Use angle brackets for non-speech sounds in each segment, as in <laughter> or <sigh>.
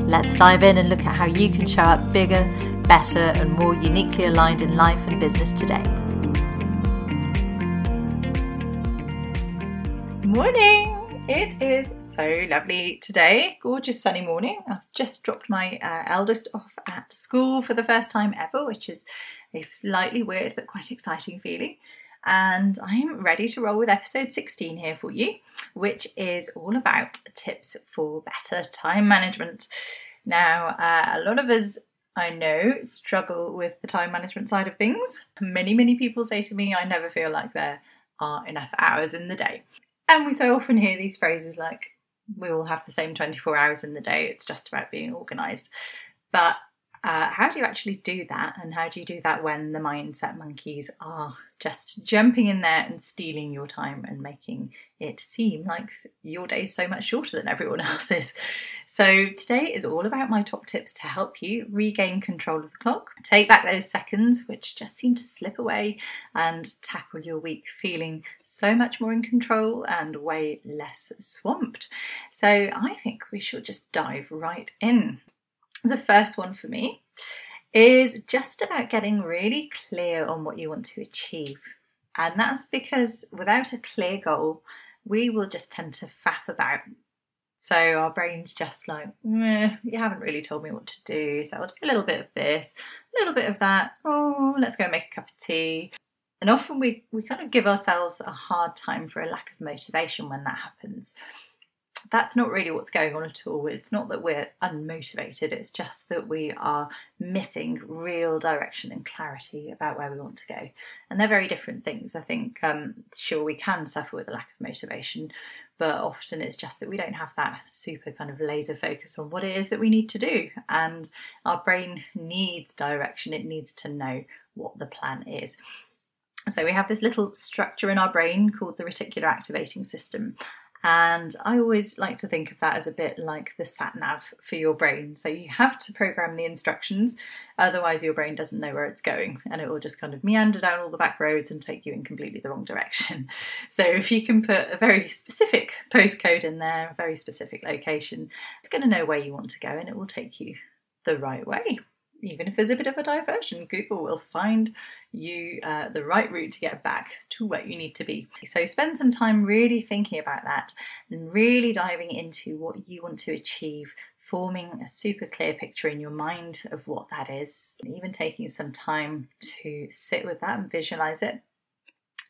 Let's dive in and look at how you can show up bigger, better, and more uniquely aligned in life and business today. Morning! It is so lovely today. Gorgeous sunny morning. I've just dropped my uh, eldest off at school for the first time ever, which is a slightly weird but quite exciting feeling. And I'm ready to roll with episode 16 here for you, which is all about tips for better time management. Now, uh, a lot of us I know struggle with the time management side of things. Many, many people say to me, I never feel like there are enough hours in the day. And we so often hear these phrases like, we all have the same 24 hours in the day, it's just about being organised. But uh, how do you actually do that? And how do you do that when the mindset monkeys are just jumping in there and stealing your time and making it seem like your day is so much shorter than everyone <laughs> else's? So, today is all about my top tips to help you regain control of the clock, take back those seconds which just seem to slip away, and tackle your week feeling so much more in control and way less swamped. So, I think we should just dive right in. The first one for me is just about getting really clear on what you want to achieve. And that's because without a clear goal, we will just tend to faff about. So our brain's just like, you haven't really told me what to do. So I'll do a little bit of this, a little bit of that. Oh, let's go make a cup of tea. And often we, we kind of give ourselves a hard time for a lack of motivation when that happens that's not really what's going on at all. It's not that we're unmotivated, it's just that we are missing real direction and clarity about where we want to go. And they're very different things. I think, um, sure, we can suffer with a lack of motivation, but often it's just that we don't have that super kind of laser focus on what it is that we need to do. And our brain needs direction, it needs to know what the plan is. So we have this little structure in our brain called the reticular activating system. And I always like to think of that as a bit like the sat nav for your brain. So you have to program the instructions, otherwise, your brain doesn't know where it's going and it will just kind of meander down all the back roads and take you in completely the wrong direction. <laughs> So if you can put a very specific postcode in there, a very specific location, it's going to know where you want to go and it will take you the right way even if there's a bit of a diversion, Google will find you uh, the right route to get back to where you need to be. So spend some time really thinking about that and really diving into what you want to achieve. Forming a super clear picture in your mind of what that is, even taking some time to sit with that and visualize it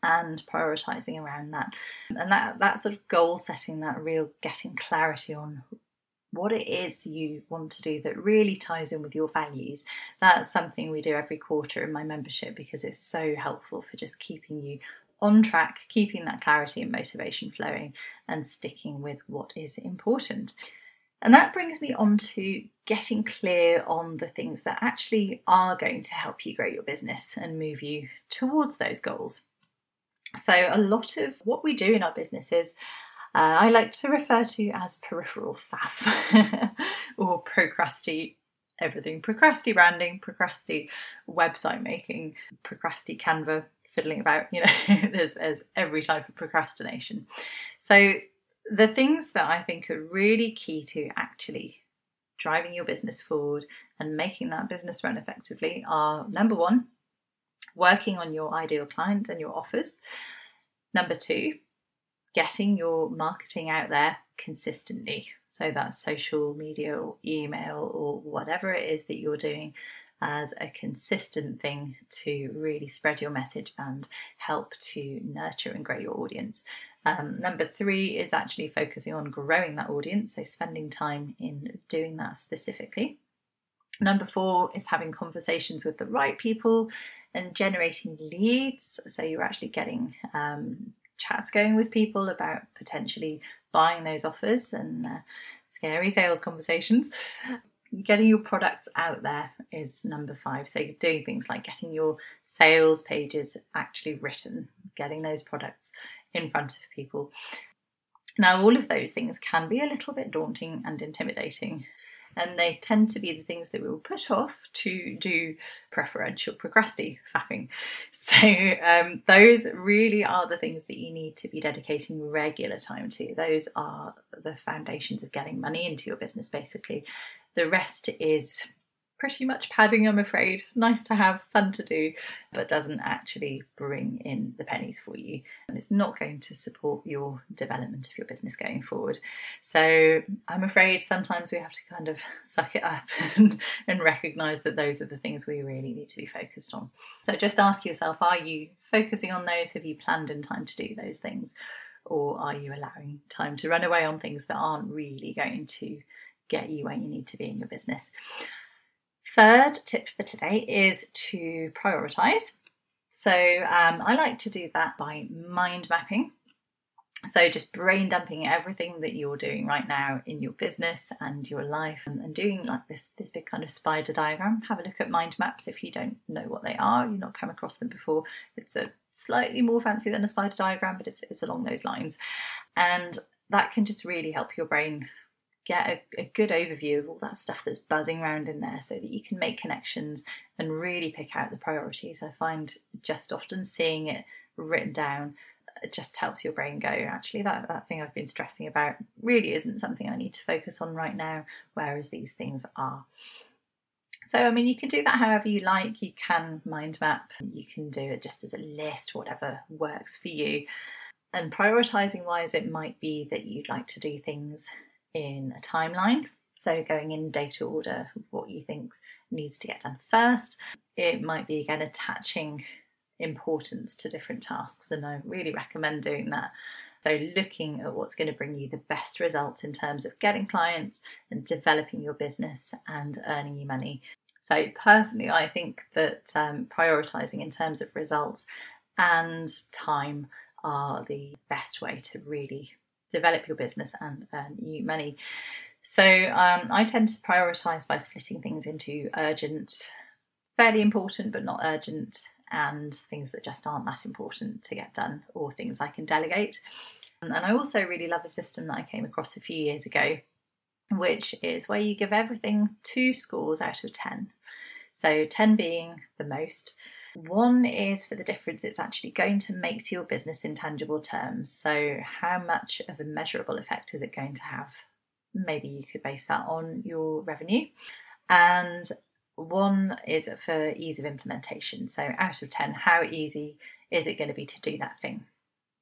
and prioritizing around that and that that sort of goal setting that real getting clarity on what it is you want to do that really ties in with your values. That's something we do every quarter in my membership because it's so helpful for just keeping you on track, keeping that clarity and motivation flowing, and sticking with what is important. And that brings me on to getting clear on the things that actually are going to help you grow your business and move you towards those goals. So, a lot of what we do in our business is uh, I like to refer to as peripheral faff <laughs> or procrasti everything procrasti branding, procrasti website making, procrasti Canva fiddling about. You know, <laughs> there's, there's every type of procrastination. So, the things that I think are really key to actually driving your business forward and making that business run effectively are number one, working on your ideal client and your offers. Number two, getting your marketing out there consistently. So that's social media or email or whatever it is that you're doing as a consistent thing to really spread your message and help to nurture and grow your audience. Um, number three is actually focusing on growing that audience, so spending time in doing that specifically. Number four is having conversations with the right people and generating leads. So you're actually getting um, chats going with people about potentially buying those offers and uh, scary sales conversations. getting your products out there is number five. So doing things like getting your sales pages actually written, getting those products in front of people. Now, all of those things can be a little bit daunting and intimidating and they tend to be the things that we will put off to do preferential procrastinating. Fapping. <laughs> So um, those really are the things that you need to be dedicating regular time to. Those are the foundations of getting money into your business, basically. The rest is pretty much padding, I'm afraid. Nice to have, fun to do, but doesn't actually bring in the pennies for you. And it's not going to support your development of your business going forward. So I'm afraid sometimes we have to kind of <laughs> suck it up and, and recognize that those are the things we really need to be focused on. So just ask yourself are you focusing on those? Have you planned in time to do those things? Or are you allowing time to run away on things that aren't really going to get you where you need to be in your business? Third tip for today is to prioritize. So um, I like to do that by mind mapping. So just brain dumping everything that you're doing right now in your business and your life and, and, doing like this this big kind of spider diagram. Have a look at mind maps if you don't know what they are, you've not come across them before. It's a slightly more fancy than a spider diagram, but it's it's along those lines. And that can just really help your brain get a, a, good overview of all that stuff that's buzzing around in there so that you can make connections and really pick out the priorities. I find just often seeing it written down uh, just helps your brain go, actually, that, that thing I've been stressing about really isn't something I need to focus on right now, whereas these things are. So, I mean, you can do that however you like. You can mind map, you can do it just as a list, whatever works for you. And prioritizing wise, it might be that you'd like to do things in a timeline. So, going in data order, what you think needs to get done first. It might be again attaching importance to different tasks, and I really recommend doing that. So, looking at what's going to bring you the best results in terms of getting clients and developing your business and earning you money. So, personally, I think that um, prioritizing in terms of results and time are the best way to really develop your business and earn you money. So um, I tend to prioritize by splitting things into urgent, fairly important but not urgent, and things that just aren't that important to get done, or things I can delegate. And I also really love a system that I came across a few years ago, which is where you give everything two scores out of 10. So 10 being the most, one is for the difference it's actually going to make to your business in tangible terms. So, how much of a measurable effect is it going to have? Maybe you could base that on your revenue. And one is for ease of implementation. So, out of 10, how easy is it going to be to do that thing?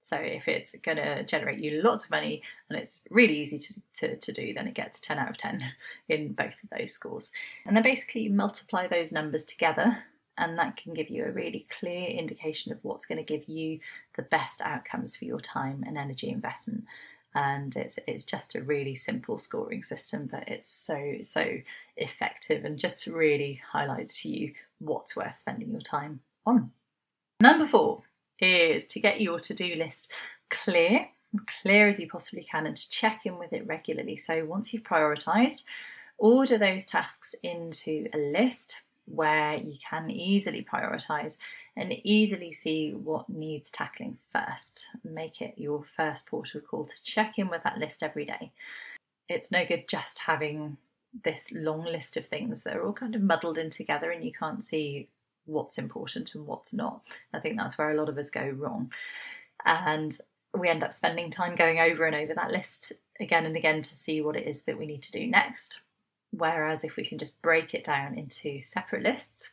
So, if it's going to generate you lots of money and it's really easy to, to, to do, then it gets 10 out of 10 in both of those scores. And then basically multiply those numbers together and that can give you a really clear indication of what's going to give you the best outcomes for your time and energy investment. And it's it's just a really simple scoring system but it's so so effective and just really highlights to you what's worth spending your time on. Number 4 is to get your to-do list clear clear as you possibly can and to check in with it regularly. So once you've prioritized order those tasks into a list where you can easily prioritize and easily see what needs tackling first. Make it your first port of call to check in with that list every day. It's no good just having this long list of things that are all kind of muddled in together and you can't see what's important and what's not. I think that's where a lot of us go wrong. And we end up spending time going over and over that list again and again to see what it is that we need to do next Whereas if we can just break it down into separate lists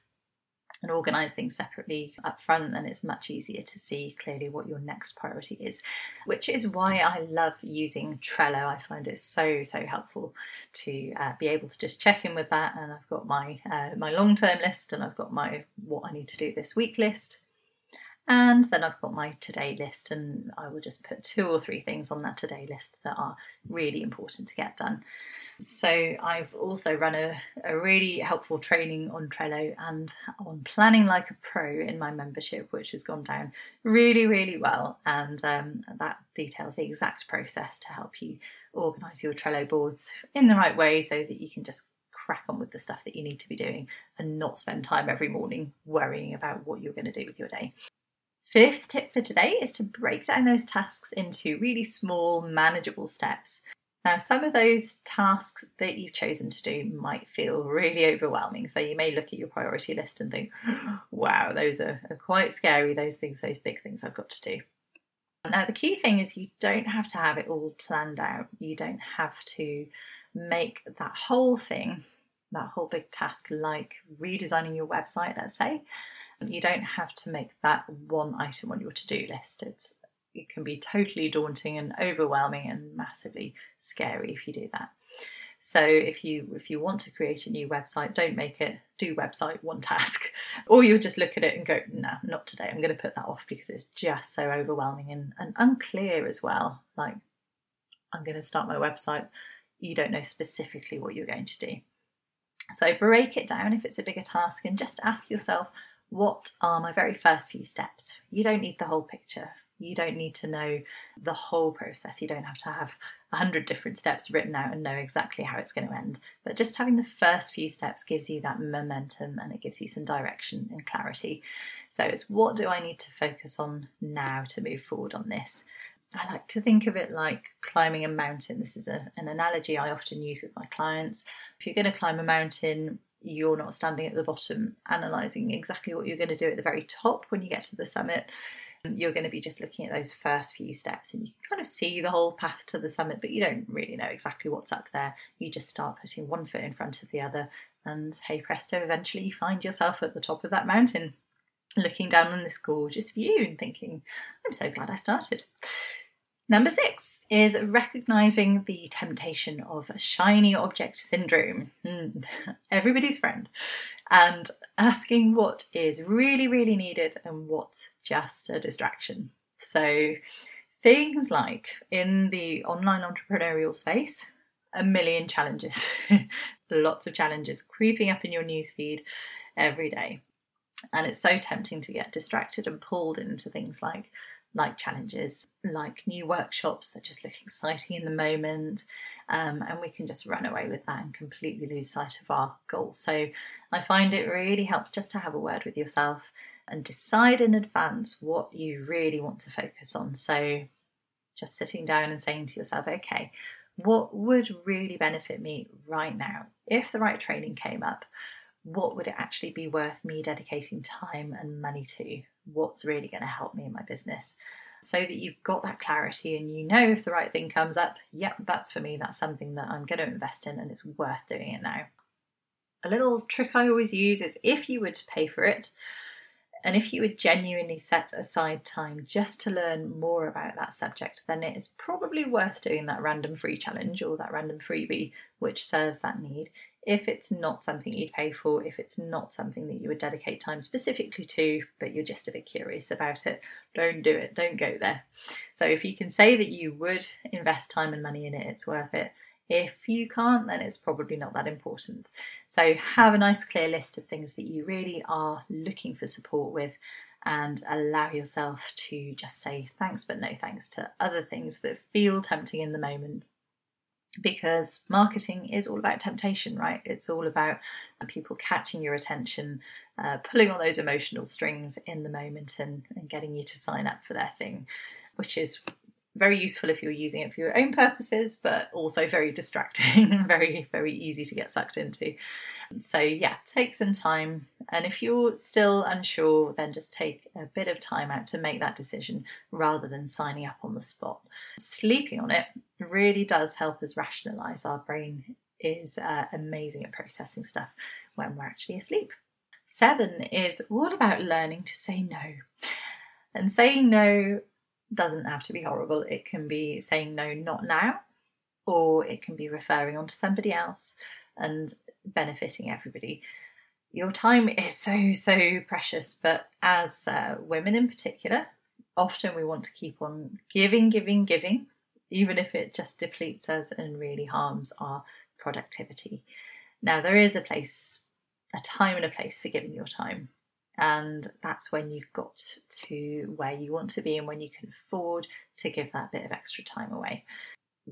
and organize things separately up front, then it's much easier to see clearly what your next priority is, which is why I love using Trello. I find it so, so helpful to uh, be able to just check in with that. And I've got my, uh, my long term list and I've got my what I need to do this week list. And then I've got my today list, and I will just put two or three things on that today list that are really important to get done. So I've also run a, a really helpful training on Trello and on planning like a pro in my membership, which has gone down really, really well. And um, that details the exact process to help you organize your Trello boards in the right way so that you can just crack on with the stuff that you need to be doing and not spend time every morning worrying about what you're going to do with your day. Fifth tip for today is to break down those tasks into really small, manageable steps. Now, some of those tasks that you've chosen to do might feel really overwhelming. So you may look at your priority list and think, <gasps> wow, those are, are quite scary, those things, those big things I've got to do. Now, the key thing is you don't have to have it all planned out. You don't have to make that whole thing, that whole big task, like redesigning your website, let's say. You don't have to make that one item on your to do list. It's it can be totally daunting and overwhelming and massively scary if you do that. So if you if you want to create a new website, don't make it do website one task, <laughs> or you'll just look at it and go, no, not today. I'm going to put that off because it's just so overwhelming and, and unclear as well. Like I'm going to start my website, you don't know specifically what you're going to do. So break it down if it's a bigger task and just ask yourself, what are my very first few steps? You don't need the whole picture. You don't need to know the whole process. You don't have to have a hundred different steps written out and know exactly how it's going to end. But just having the first few steps gives you that momentum and it gives you some direction and clarity. So it's what do I need to focus on now to move forward on this? I like to think of it like climbing a mountain. This is a, an analogy I often use with my clients. If you're going to climb a mountain, you're not standing at the bottom analysing exactly what you're going to do at the very top when you get to the summit you're going to be just looking at those first few steps and you can kind of see the whole path to the summit, but you don't really know exactly what's up there. You just start putting one foot in front of the other, and hey presto, eventually you find yourself at the top of that mountain, looking down on this gorgeous view and thinking, I'm so glad I started. Number six is recognizing the temptation of shiny object syndrome, mm, <laughs> everybody's friend, and asking what is really, really needed and what's just a distraction. So, things like in the online entrepreneurial space, a million challenges, <laughs> lots of challenges creeping up in your newsfeed every day. And it's so tempting to get distracted and pulled into things like like challenges, like new workshops that just look exciting in the moment, um, and we can just run away with that and completely lose sight of our goals. So I find it really helps just to have a word with yourself and decide in advance what you really want to focus on. So just sitting down and saying to yourself, okay, what would really benefit me right now? If the right training came up, what would it actually be worth me dedicating time and money to? What's really going to help me in my business? So that you've got that clarity and you know if the right thing comes up, yep, that's for me, that's something that I'm going to invest in and it's worth doing it now. A little trick I always use is if you would pay for it, and if you would genuinely set aside time just to learn more about that subject, then it is probably worth doing that random free challenge or that random freebie which serves that need. If it's not something you'd pay for, if it's not something that you would dedicate time specifically to, but you're just a bit curious about it, don't do it, don't go there. So if you can say that you would invest time and money in it, it's worth it. If you can't, then it's probably not that important. So have a nice clear list of things that you really are looking for support with and allow yourself to just say thanks but no thanks to other things that feel tempting in the moment. Because marketing is all about temptation, right? It's all about people catching your attention, uh, pulling on those emotional strings in the moment, and, and getting you to sign up for their thing, which is very useful if you're using it for your own purposes, but also very distracting <laughs> and very, very easy to get sucked into. So, yeah, take some time. And if you're still unsure, then just take a bit of time out to make that decision rather than signing up on the spot. Sleeping on it really does help us rationalize. Our brain is uh, amazing at processing stuff when we're actually asleep. Seven is all about learning to say no. And saying no doesn't have to be horrible. It can be saying no, not now, or it can be referring on to somebody else and benefiting everybody. Your time is so, so precious, but as uh, women in particular, often we want to keep on giving, giving, giving, even if it just depletes us and really harms our productivity. Now, there is a place, a time and a place for giving your time and that's when you've got to where you want to be and when you can afford to give that bit of extra time away.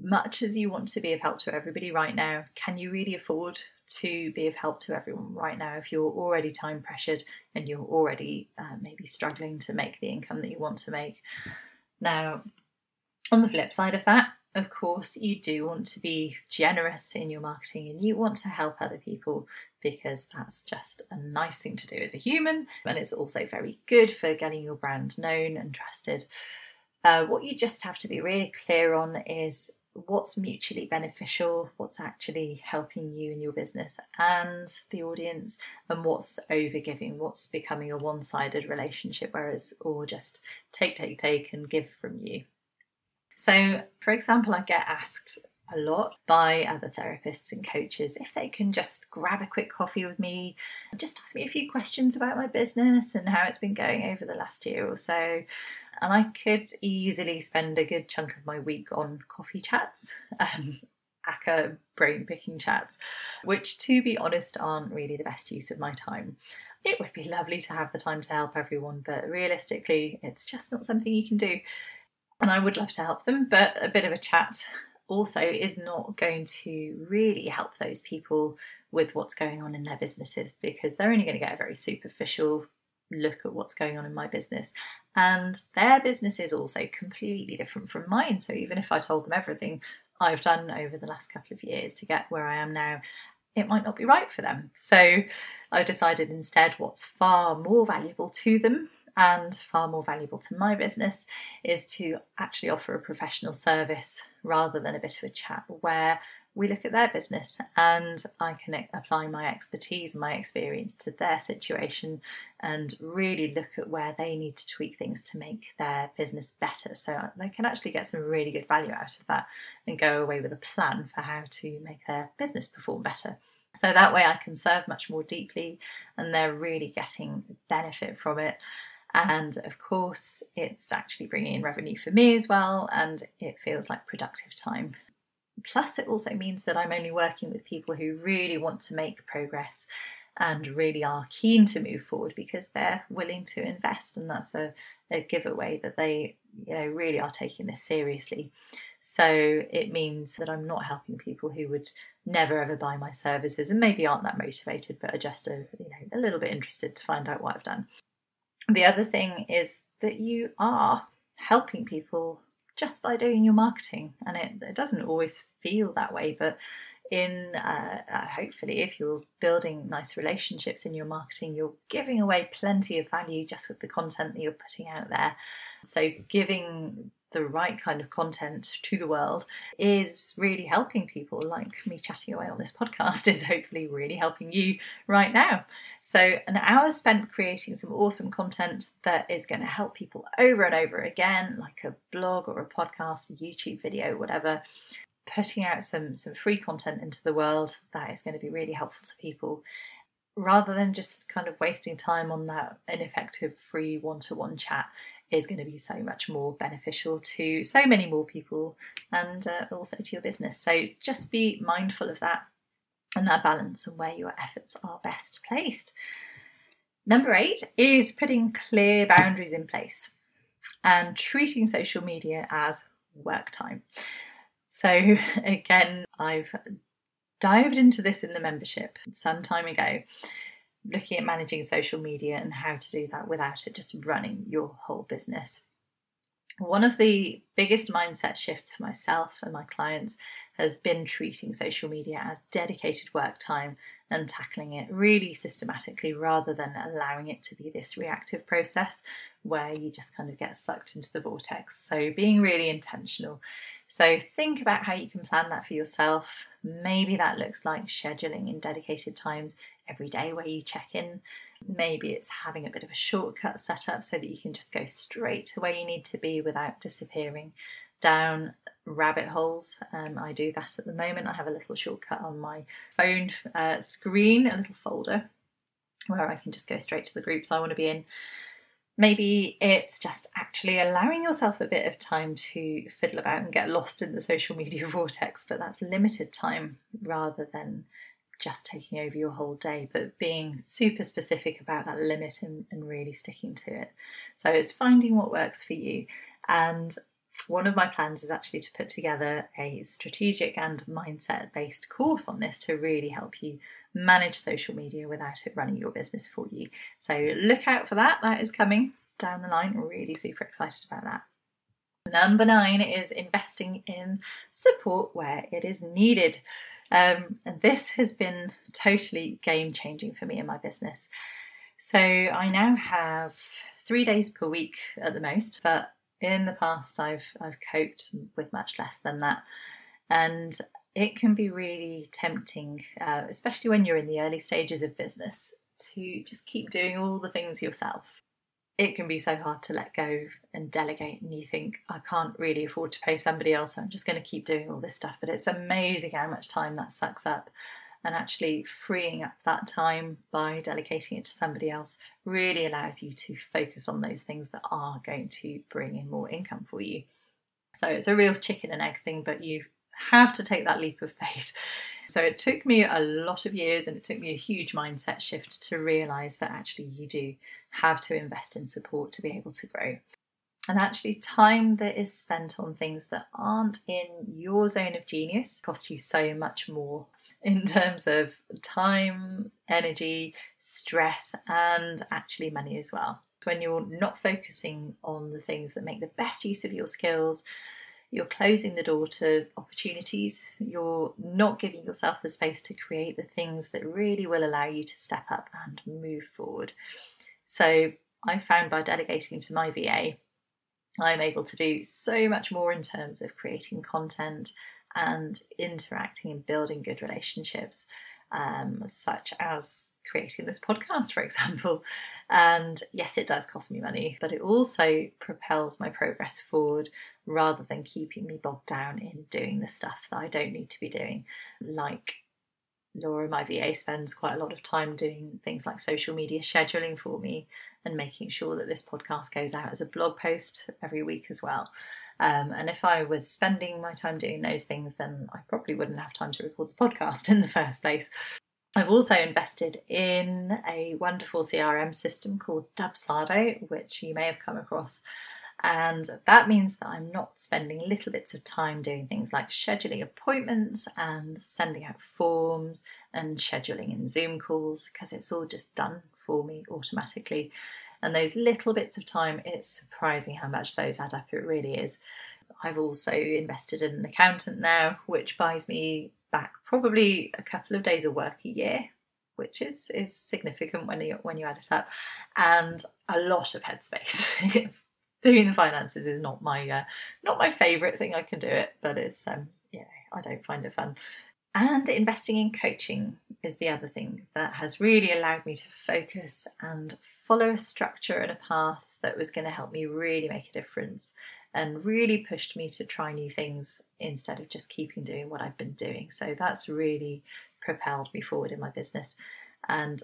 much as you want to be of help to everybody right now, can you really afford to be of help to everyone right now if you're already time pressured and you're already uh, maybe struggling to make the income that you want to make? Now, on the flip side of that, of course, you do want to be generous in your marketing and you want to help other people because that's just a nice thing to do as a human and it's also very good for getting your brand known and trusted. Uh, what you just have to be really clear on is what's mutually beneficial, what's actually helping you and your business and the audience, and what's overgiving, what's becoming a one sided relationship where it's all just take, take, take and give from you. So, for example, I get asked a lot by other therapists and coaches if they can just grab a quick coffee with me and just ask me a few questions about my business and how it's been going over the last year or so. And I could easily spend a good chunk of my week on coffee chats. <laughs> Um, ACCA brain picking chats, which to be honest aren't really the best use of my time. It would be lovely to have the time to help everyone, but realistically, it's just not something you can do. And I would love to help them, but a bit of a chat also is not going to really help those people with what's going on in their businesses because they're only going to get a very superficial look at what's going on in my business. And their business is also completely different from mine. So even if I told them everything I've done over the last couple of years to get where I am now, it might not be right for them. So I decided instead what's far more valuable to them and far more valuable to my business is to actually offer a professional service rather than a bit of a chat where we look at their business and I can apply my expertise my experience to their situation and really look at where they need to tweak things to make their business better. So they can actually get some really good value out of that and go away with a plan for how to make their business perform better. So that way I can serve much more deeply and they're really getting benefit from it. And of course, it's actually bringing in revenue for me as well, and it feels like productive time. Plus, it also means that I'm only working with people who really want to make progress and really are keen to move forward because they're willing to invest, and that's a, a giveaway that they, you know, really are taking this seriously. So it means that I'm not helping people who would never ever buy my services and maybe aren't that motivated, but are just a, you know, a little bit interested to find out what I've done. The other thing is that you are helping people just by doing your marketing, and it, it doesn't always feel that way, but in uh, uh, hopefully if you're building nice relationships in your marketing you're giving away plenty of value just with the content that you're putting out there. So giving the right kind of content to the world is really helping people like me chatting away on this podcast <laughs> is hopefully really helping you right now. So an hour spent creating some awesome content that is going to help people over and over again like a blog or a podcast a youtube video whatever putting out some some free content into the world that is going to be really helpful to people rather than just kind of wasting time on that ineffective free one-to-one chat is going to be so much more beneficial to so many more people and uh, also to your business. So just be mindful of that and that balance and where your efforts are best placed. Number eight is putting clear boundaries in place and treating social media as work time. So, <laughs> again, I've dived into this in the membership some time ago looking at managing social media and how to do that without it just running your whole business. One of the biggest mindset shifts for myself and my clients has been treating social media as dedicated work time and tackling it really systematically rather than allowing it to be this reactive process where you just kind of get sucked into the vortex. So, being really intentional. So, think about how you can plan that for yourself. Maybe that looks like scheduling in dedicated times every day where you check in. Maybe it's having a bit of a shortcut set up so that you can just go straight to where you need to be without disappearing down rabbit holes. Um, I do that at the moment. I have a little shortcut on my phone uh, screen, a little folder where I can just go straight to the groups I want to be in. Maybe it's just actually allowing yourself a bit of time to fiddle about and get lost in the social media <laughs> vortex, but that's limited time rather than just taking over your whole day, but being super specific about that limit and, and really sticking to it. So it's finding what works for you. And one of my plans is actually to put together a strategic and mindset based course on this to really help you manage social media without it running your business for you. So look out for that. That is coming down the line. Really super excited about that. Number nine is investing in support where it is needed. Um, and this has been totally game changing for me in my business. So I now have three days per week at the most, but in the past I've I've coped with much less than that, and it can be really tempting, uh, especially when you're in the early stages of business, to just keep doing all the things yourself. It can be so hard to let go and delegate, and you think, I can't really afford to pay somebody else, so I'm just going to keep doing all this stuff. But it's amazing how much time that sucks up and actually freeing up that time by delegating it to somebody else really allows you to focus on those things that are going to bring in more income for you. So it's a real chicken and egg thing, but you have to take that leap of faith. So it took me a lot of years and it took me a huge mindset shift to realize that actually you do have to invest in support to be able to grow. And actually, time that is spent on things that aren't in your zone of genius costs you so much more <laughs> in terms of time, energy, stress, and actually money as well. When you're not focusing on the things that make the best use of your skills, you're closing the door to opportunities, you're not giving yourself the space to create the things that really will allow you to step up and move forward. So, I found by delegating to my VA, I'm able to do so much more in terms of creating content and interacting and building good relationships, um, such as creating this podcast, for example. And yes, it does cost me money, but it also propels my progress forward rather than keeping me bogged down in doing the stuff that I don't need to be doing, like Laura, my VA, spends quite a lot of time doing things like social media scheduling for me and making sure that this podcast goes out as a blog post every week as well. Um, and if I was spending my time doing those things, then I probably wouldn't have time to record the podcast <laughs> in the first place. I've also invested in a wonderful CRM system called Dubsado, which you may have come across. And that means that I'm not spending little bits of time doing things like scheduling appointments and sending out forms and scheduling in Zoom calls because it's all just done for me automatically. And those little bits of time, it's surprising how much those add up. It really is. I've also invested in an accountant now, which buys me back probably a couple of days of work a year, which is is significant when you when you add it up, and a lot of headspace. <laughs> Doing the finances is not my uh, not my favourite thing. I can do it, but it's um yeah I don't find it fun. And investing in coaching is the other thing that has really allowed me to focus and follow a structure and a path that was going to help me really make a difference and really pushed me to try new things instead of just keeping doing what I've been doing. So that's really propelled me forward in my business. And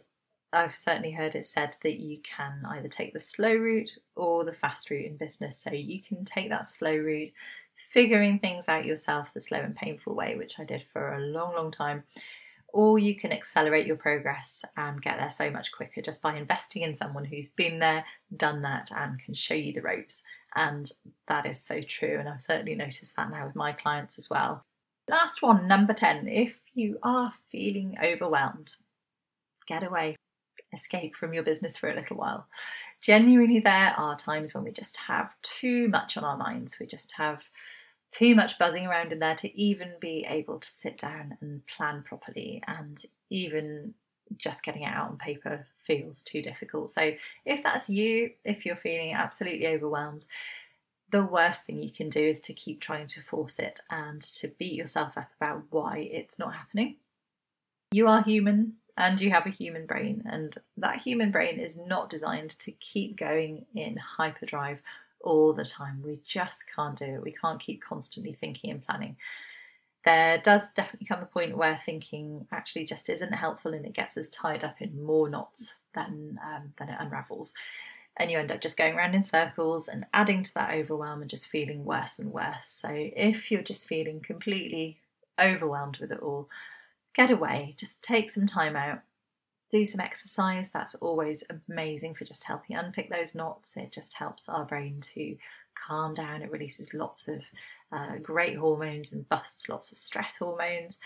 I've certainly heard it said that you can either take the slow route or the fast route in business. So you can take that slow route, figuring things out yourself the slow and painful way, which I did for a long, long time. Or you can accelerate your progress and get there so much quicker just by investing in someone who's been there, done that, and can show you the ropes. And that is so true. And I've certainly noticed that now with my clients as well. Last one, number 10. If you are feeling overwhelmed, get away, escape from your business for a little while. Genuinely, there are times when we just have too much on our minds. We just have too much buzzing around in there to even be able to sit down and plan properly and even just getting it out on paper feels too difficult. So if that's you, if you're feeling absolutely overwhelmed, the worst thing you can do is to keep trying to force it and to beat yourself up about why it's not happening. You are human and you have a human brain, and that human brain is not designed to keep going in hyperdrive all the time. We just can't do it. We can't keep constantly thinking and planning. There does definitely come a point where thinking actually just isn't helpful and it gets us tied up in more knots than, um, than it unravels. And you end up just going around in circles and adding to that overwhelm and just feeling worse and worse. So if you're just feeling completely overwhelmed with it all, get away, just take some time out, do some exercise. That's always amazing for just helping unpick those knots. It just helps our brain to calm down. It releases lots of uh, great hormones and busts lots of stress hormones.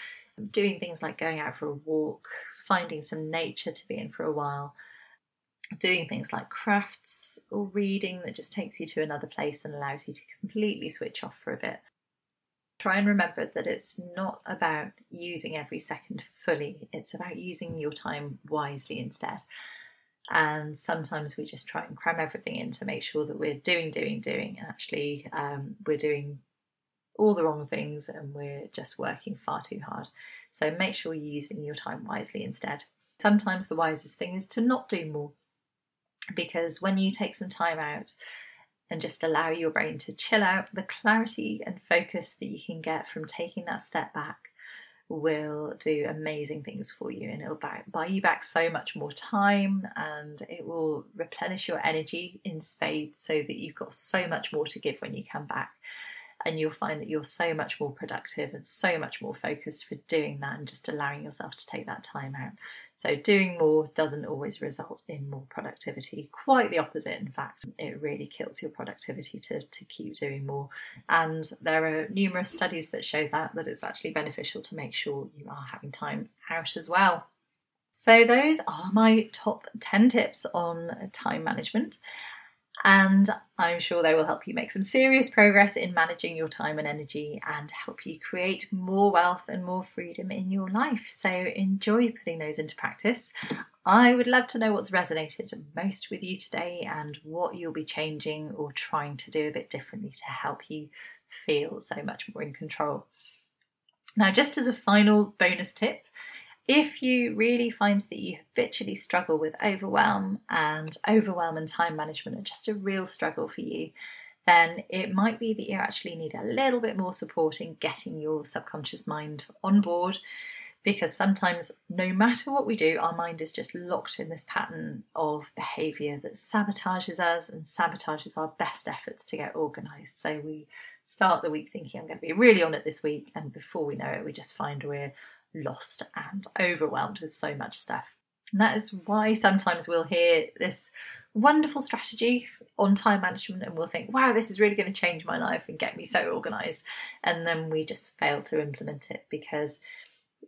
Doing things like going out for a walk, finding some nature to be in for a while, doing things like crafts or reading that just takes you to another place and allows you to completely switch off for a bit. Try and remember that it's not about using every second fully, it's about using your time wisely instead. And sometimes we just try and cram everything in to make sure that we're doing, doing, doing, actually um, we're doing all the wrong things and we're just working far too hard. So make sure you're using your time wisely instead. Sometimes the wisest thing is to not do more because when you take some time out and just allow your brain to chill out, the clarity and focus that you can get from taking that step back will do amazing things for you and it'll buy, you back so much more time and it will replenish your energy in spades so that you've got so much more to give when you come back and you'll find that you're so much more productive and so much more focused for doing that and just allowing yourself to take that time out. So, doing more doesn't always result in more productivity. Quite the opposite, in fact, it really kills your productivity to, to keep doing more. And there are numerous studies that show that, that it's actually beneficial to make sure you are having time out as well. So, those are my top 10 tips on time management and I'm sure they will help you make some serious progress in managing your time and energy and help you create more wealth and more freedom in your life. So enjoy putting those into practice. I would love to know what's resonated most with you today and what you'll be changing or trying to do a bit differently to help you feel so much more in control. Now, just as a final bonus tip, if you really find that you habitually struggle with overwhelm and overwhelm and time management are just a real struggle for you, then it might be that you actually need a little bit more support in getting your subconscious mind on board. Because sometimes, no matter what we do, our mind is just locked in this pattern of behaviour that sabotages us and sabotages our best efforts to get organised. So we start the week thinking, I'm going to be really on it this week, and before we know it, we just find we're lost and overwhelmed with so much stuff. And that is why sometimes we'll hear this wonderful strategy on time management and we'll think, wow, this is really going to change my life and get me so organized. And then we just fail to implement it because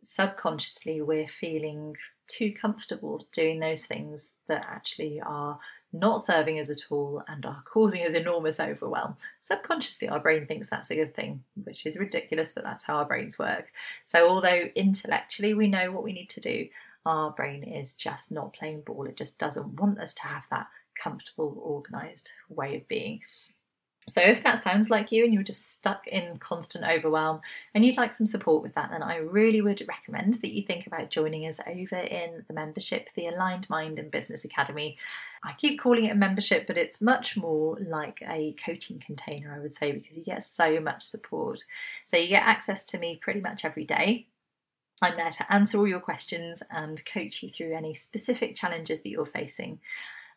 subconsciously we're feeling too comfortable doing those things that actually are not serving us at all and are causing us enormous overwhelm. Subconsciously, our brain thinks that's a good thing, which is ridiculous, but that's how our brains work. So, although intellectually we know what we need to do, our brain is just not playing ball. It just doesn't want us to have that comfortable, organized way of being. So, if that sounds like you and you're just stuck in constant overwhelm and you'd like some support with that, then I really would recommend that you think about joining us over in the membership, the Aligned Mind and Business Academy. I keep calling it a membership, but it's much more like a coaching container, I would say, because you get so much support. So, you get access to me pretty much every day. I'm there to answer all your questions and coach you through any specific challenges that you're facing.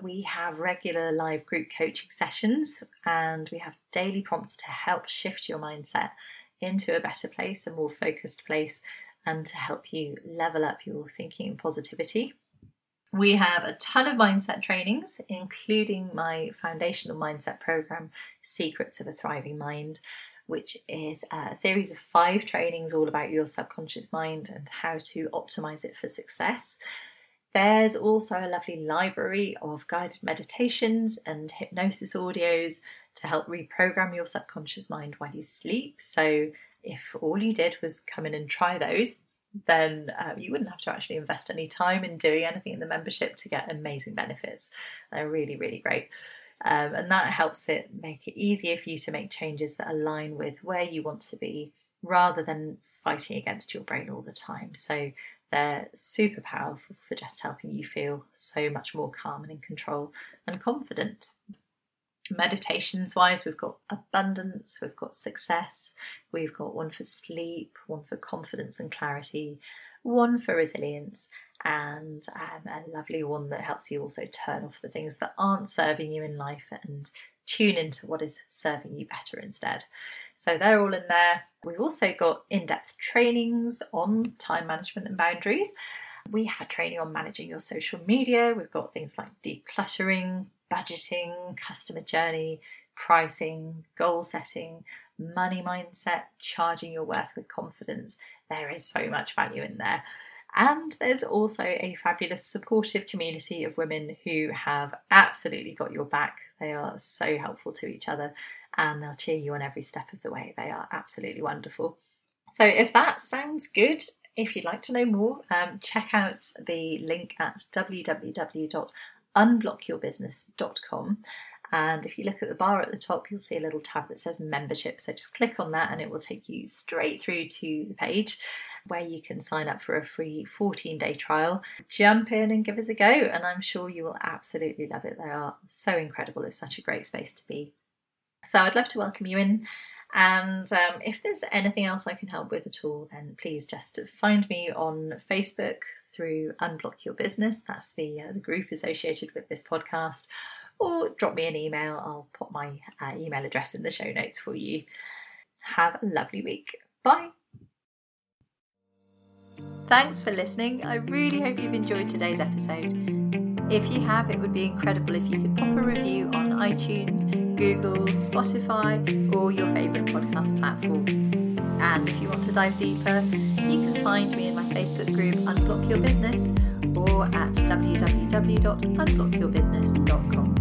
We have regular live group coaching sessions and we have daily prompts to help shift your mindset into a better place, a more focused place, and to help you level up your thinking and positivity. We have a ton of mindset trainings, including my foundational mindset program, Secrets of a Thriving Mind, which is a series of five trainings all about your subconscious mind and how to optimize it for success. There's also a lovely library of guided meditations and hypnosis audios to help reprogram your subconscious mind while you sleep. So, if all you did was come in and try those, then uh, you wouldn't have to actually invest any time in doing anything in the membership to get amazing benefits. They're really, really great. Um, and that helps it make it easier for you to make changes that align with where you want to be rather than fighting against your brain all the time. So they're super powerful for just helping you feel so much more calm and in control and confident. Meditations wise, we've got abundance, we've got success, we've got one for sleep, one for confidence and clarity, one for resilience, and um, a lovely one that helps you also turn off the things that aren't serving you in life and tune into what is serving you better instead. So they're all in there. We've also got in depth trainings on time management and boundaries. We have a training on managing your social media. We've got things like decluttering, budgeting, customer journey, pricing, goal setting, money mindset, charging your worth with confidence. There is so much value in there. And there's also a fabulous supportive community of women who have absolutely got your back. They are so helpful to each other and they'll cheer you on every step of the way. They are absolutely wonderful. So, if that sounds good, if you'd like to know more, um, check out the link at www.unblockyourbusiness.com. And if you look at the bar at the top, you'll see a little tab that says membership. So just click on that and it will take you straight through to the page where you can sign up for a free 14 day trial. Jump in and give us a go, and I'm sure you will absolutely love it. They are so incredible. It's such a great space to be. So I'd love to welcome you in. And um, if there's anything else I can help with at all, then please just find me on Facebook through Unblock Your Business. That's the uh, the group associated with this podcast. Or drop me an email. I'll put my uh, email address in the show notes for you. Have a lovely week. Bye. Thanks for listening. I really hope you've enjoyed today's episode. If you have, it would be incredible if you could pop a review on iTunes, Google, Spotify, or your favourite podcast platform. And if you want to dive deeper, you can find me in my Facebook group Unblock Your Business or at www.unblockyourbusiness.com.